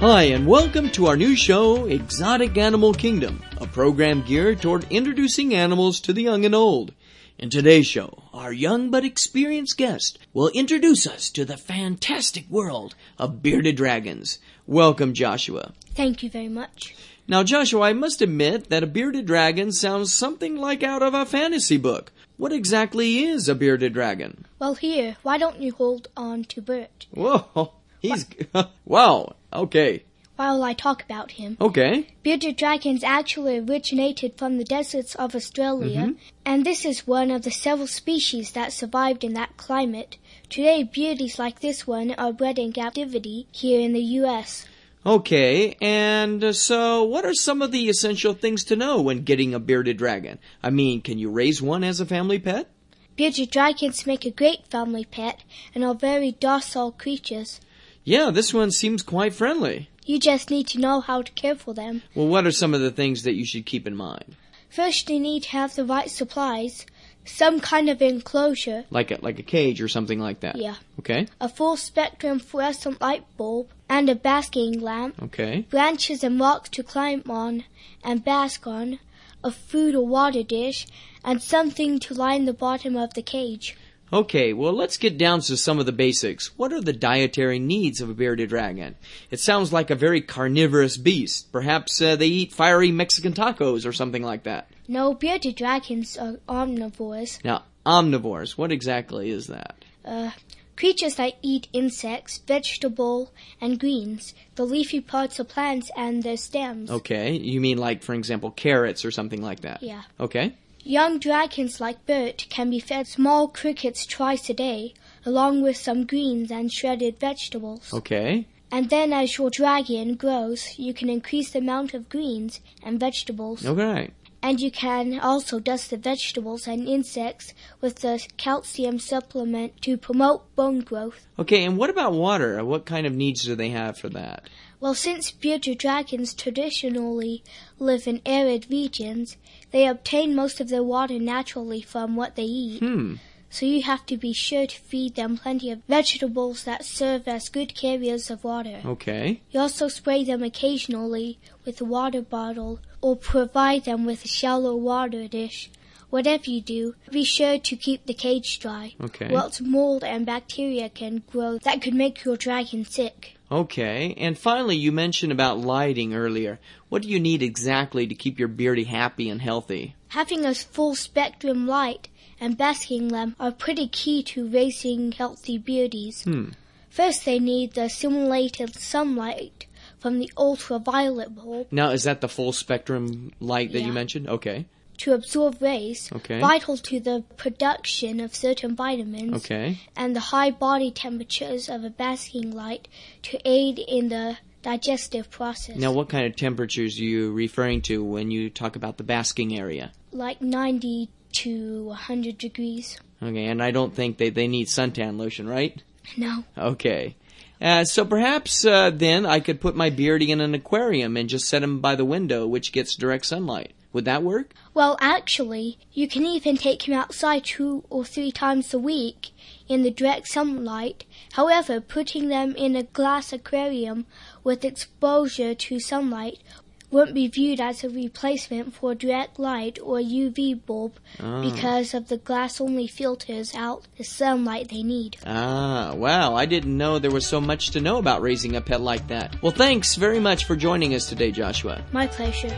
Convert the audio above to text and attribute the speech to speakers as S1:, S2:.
S1: Hi, and welcome to our new show, Exotic Animal Kingdom, a program geared toward introducing animals to the young and old. In today's show, our young but experienced guest will introduce us to the fantastic world of bearded dragons. Welcome, Joshua.
S2: Thank you very much.
S1: Now, Joshua, I must admit that a bearded dragon sounds something like out of a fantasy book. What exactly is a bearded dragon?
S2: Well, here, why don't you hold on to Bert
S1: Whoa, he's. wow, okay,
S2: while I talk about him?
S1: okay.
S2: Bearded dragons actually originated from the deserts of Australia, and this is one of the several species that survived in that climate. Today, beardies like this one are bred in captivity here in the U.S.
S1: Okay, and uh, so what are some of the essential things to know when getting a bearded dragon? I mean, can you raise one as a family pet?
S2: Bearded dragons make a great family pet and are very docile creatures.
S1: Yeah, this one seems quite friendly.
S2: You just need to know how to care for them.
S1: Well, what are some of the things that you should keep in mind?
S2: First, you need to have the right supplies, some kind of enclosure,
S1: Like a like a cage or something like that.
S2: yeah,
S1: Okay.
S2: a full spectrum fluorescent light bulb, and a basking lamp,
S1: Okay.
S2: branches and rocks to climb on and bask on, a food or water dish, and something to line the bottom of the cage.
S1: Okay, well, let's get down to some of the basics. What are the dietary needs of a bearded dragon? It sounds like a very carnivorous beast. Perhaps uh, they eat fiery Mexican tacos or something like that.
S2: No, bearded dragons are omnivores,
S1: Now, omnivores, what exactly is that?
S2: uh, creatures that eat insects, vegetable, and greens, the leafy parts of plants and their stems.
S1: Okay, you mean like, for example, carrots or something like that?
S2: Yeah.
S1: Okay.
S2: Young dragons like Bert can be fed small crickets twice a day, along with some greens and shredded vegetables.
S1: Okay.
S2: And then as your dragon grows, you can increase the amount of greens and vegetables.
S1: Okay.
S2: And you can also dust the vegetables and insects with the calcium supplement to promote bone growth.
S1: Okay, and what about water? What kind of needs do they have for that?
S2: Well, since bearded dragons traditionally live in arid regions, they obtain most of their water naturally from what they eat.
S1: Hmm.
S2: So you have to be sure to feed them plenty of vegetables that serve as good carriers of water.
S1: Okay.
S2: You also spray them occasionally with a water bottle or provide them with a shallow water dish. Whatever you do, be sure to keep the cage dry.
S1: Okay.
S2: Or else mold and bacteria can grow that could make your dragon sick.
S1: Okay. And finally, you mentioned about lighting earlier. What do you need exactly to keep your beardy happy and healthy?
S2: Having a full spectrum light and basking lamp are pretty key to raising healthy beardies.
S1: Hmm.
S2: First, they need the simulated sunlight from the ultraviolet bulb
S1: Now, is that the full spectrum light that you mentioned? Okay.
S2: to absorb rays,
S1: Okay.
S2: vital to the production of certain vitamins,
S1: Okay.
S2: and the high body temperatures of a basking light to aid in the digestive process.
S1: Now, what kind of temperatures are you referring to when you talk about the basking area?
S2: Like 90 to 100 degrees.
S1: Okay, and I don't think they, they need suntan lotion, right?
S2: No.
S1: Okay. Uh, so perhaps uh, then I could put my beardy in an aquarium and just set him by the window, which gets direct sunlight. Would that work?
S2: Well, actually, you can even take him outside two or three times a week in the direct sunlight. However, putting them in a glass aquarium with exposure to sunlight won't be viewed as a replacement for direct light or UV bulb
S1: Ah.
S2: because of the glass only filters out the sunlight they need.
S1: Ah, wow, I didn't know there was so much to know about raising a pet like that. Well, thanks very much for joining us today, Joshua.
S2: My pleasure.